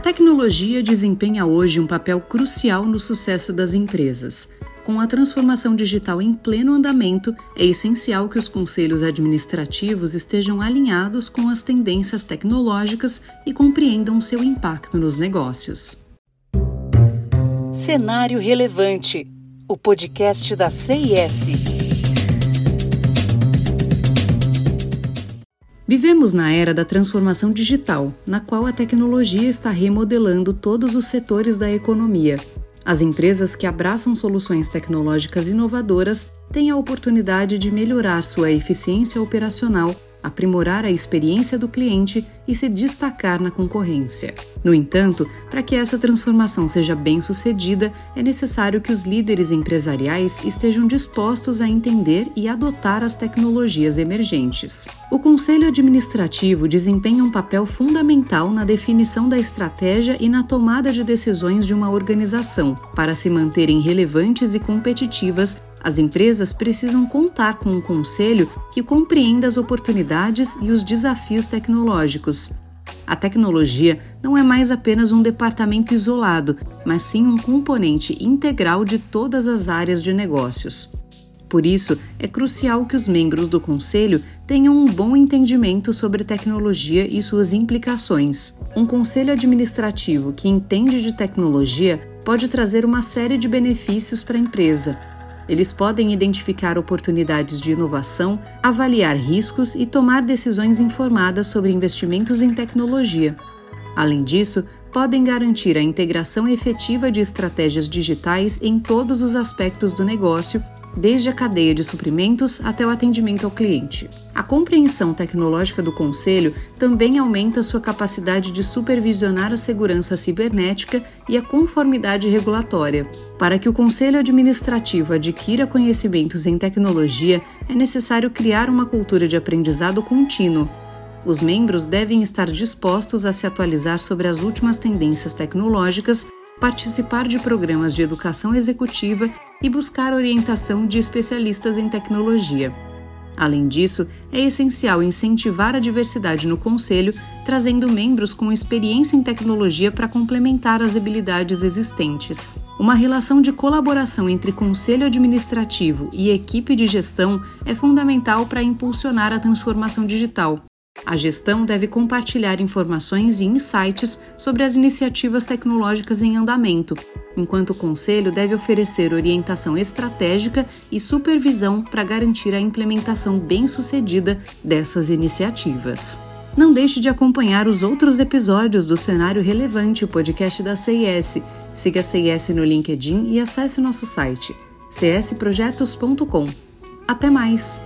tecnologia desempenha hoje um papel crucial no sucesso das empresas. Com a transformação digital em pleno andamento, é essencial que os conselhos administrativos estejam alinhados com as tendências tecnológicas e compreendam seu impacto nos negócios. Cenário Relevante o podcast da CIS. Vivemos na era da transformação digital, na qual a tecnologia está remodelando todos os setores da economia. As empresas que abraçam soluções tecnológicas inovadoras têm a oportunidade de melhorar sua eficiência operacional aprimorar a experiência do cliente e se destacar na concorrência. No entanto, para que essa transformação seja bem sucedida, é necessário que os líderes empresariais estejam dispostos a entender e adotar as tecnologias emergentes. O Conselho Administrativo desempenha um papel fundamental na definição da estratégia e na tomada de decisões de uma organização, para se manterem relevantes e competitivas as empresas precisam contar com um conselho que compreenda as oportunidades e os desafios tecnológicos. A tecnologia não é mais apenas um departamento isolado, mas sim um componente integral de todas as áreas de negócios. Por isso, é crucial que os membros do conselho tenham um bom entendimento sobre tecnologia e suas implicações. Um conselho administrativo que entende de tecnologia pode trazer uma série de benefícios para a empresa, eles podem identificar oportunidades de inovação, avaliar riscos e tomar decisões informadas sobre investimentos em tecnologia. Além disso, podem garantir a integração efetiva de estratégias digitais em todos os aspectos do negócio desde a cadeia de suprimentos até o atendimento ao cliente. A compreensão tecnológica do Conselho também aumenta sua capacidade de supervisionar a segurança cibernética e a conformidade regulatória. Para que o Conselho Administrativo adquira conhecimentos em tecnologia, é necessário criar uma cultura de aprendizado contínuo. Os membros devem estar dispostos a se atualizar sobre as últimas tendências tecnológicas participar de programas de educação executiva e buscar orientação de especialistas em tecnologia. Além disso, é essencial incentivar a diversidade no conselho, trazendo membros com experiência em tecnologia para complementar as habilidades existentes. Uma relação de colaboração entre conselho administrativo e equipe de gestão é fundamental para impulsionar a transformação digital, a gestão deve compartilhar informações e insights sobre as iniciativas tecnológicas em andamento, enquanto o Conselho deve oferecer orientação estratégica e supervisão para garantir a implementação bem-sucedida dessas iniciativas. Não deixe de acompanhar os outros episódios do Cenário Relevante, o podcast da CIS. Siga a CIS no LinkedIn e acesse nosso site csprojetos.com. Até mais!